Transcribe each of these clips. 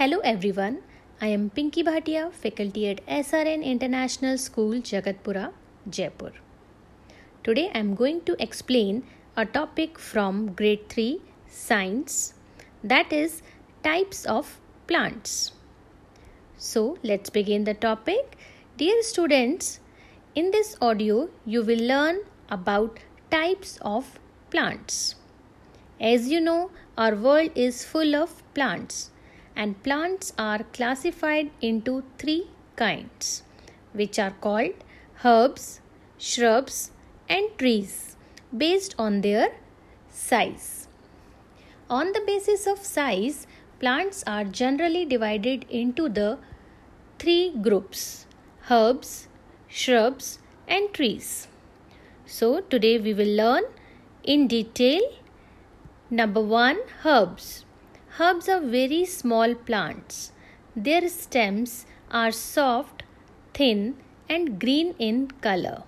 Hello everyone, I am Pinky Bhatia, faculty at SRN International School, Jagatpura, Jaipur. Today I am going to explain a topic from grade 3 science that is types of plants. So let's begin the topic. Dear students, in this audio you will learn about types of plants. As you know, our world is full of plants and plants are classified into three kinds which are called herbs, shrubs and trees based on their size. On the basis of size, plants are generally divided into the three groups herbs, shrubs and trees. So today we will learn in detail number 1 herbs Herbs are very small plants. Their stems are soft, thin, and green in color.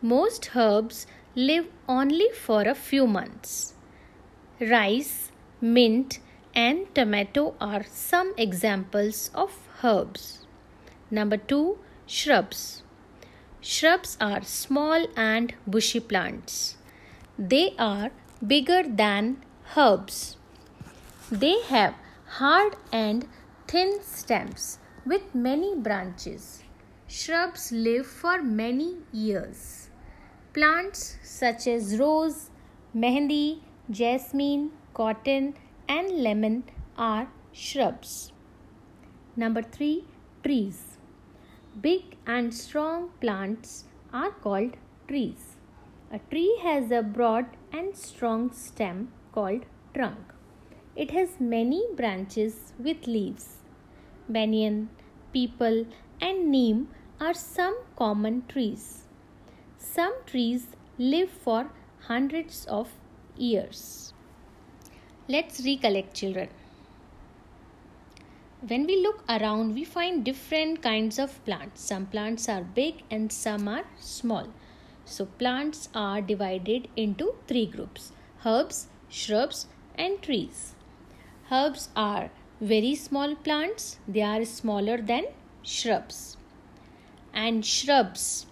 Most herbs live only for a few months. Rice, mint, and tomato are some examples of herbs. Number 2 Shrubs. Shrubs are small and bushy plants. They are bigger than herbs. They have hard and thin stems with many branches. Shrubs live for many years. Plants such as rose, mehendi, jasmine, cotton, and lemon are shrubs. Number 3 Trees. Big and strong plants are called trees. A tree has a broad and strong stem called trunk. It has many branches with leaves. Banyan, peepal, and neem are some common trees. Some trees live for hundreds of years. Let's recollect, children. When we look around, we find different kinds of plants. Some plants are big and some are small. So, plants are divided into three groups herbs, shrubs, and trees. Herbs are very small plants, they are smaller than shrubs. And shrubs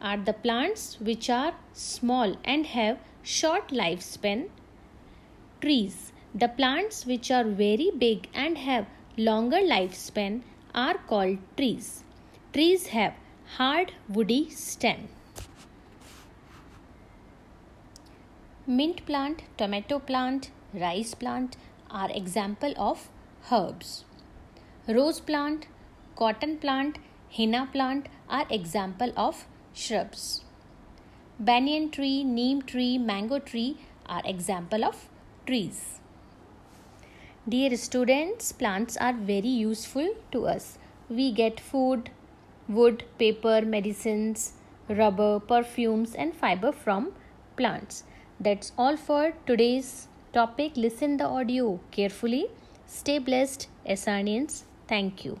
are the plants which are small and have short lifespan. Trees, the plants which are very big and have longer lifespan, are called trees. Trees have hard woody stem. Mint plant, tomato plant, rice plant, are example of herbs. Rose plant, cotton plant, henna plant are example of shrubs. Banyan tree, neem tree, mango tree are example of trees. Dear students, plants are very useful to us. We get food, wood, paper, medicines, rubber, perfumes and fiber from plants. That's all for today's topic listen the audio carefully. Stay blessed SRNians thank you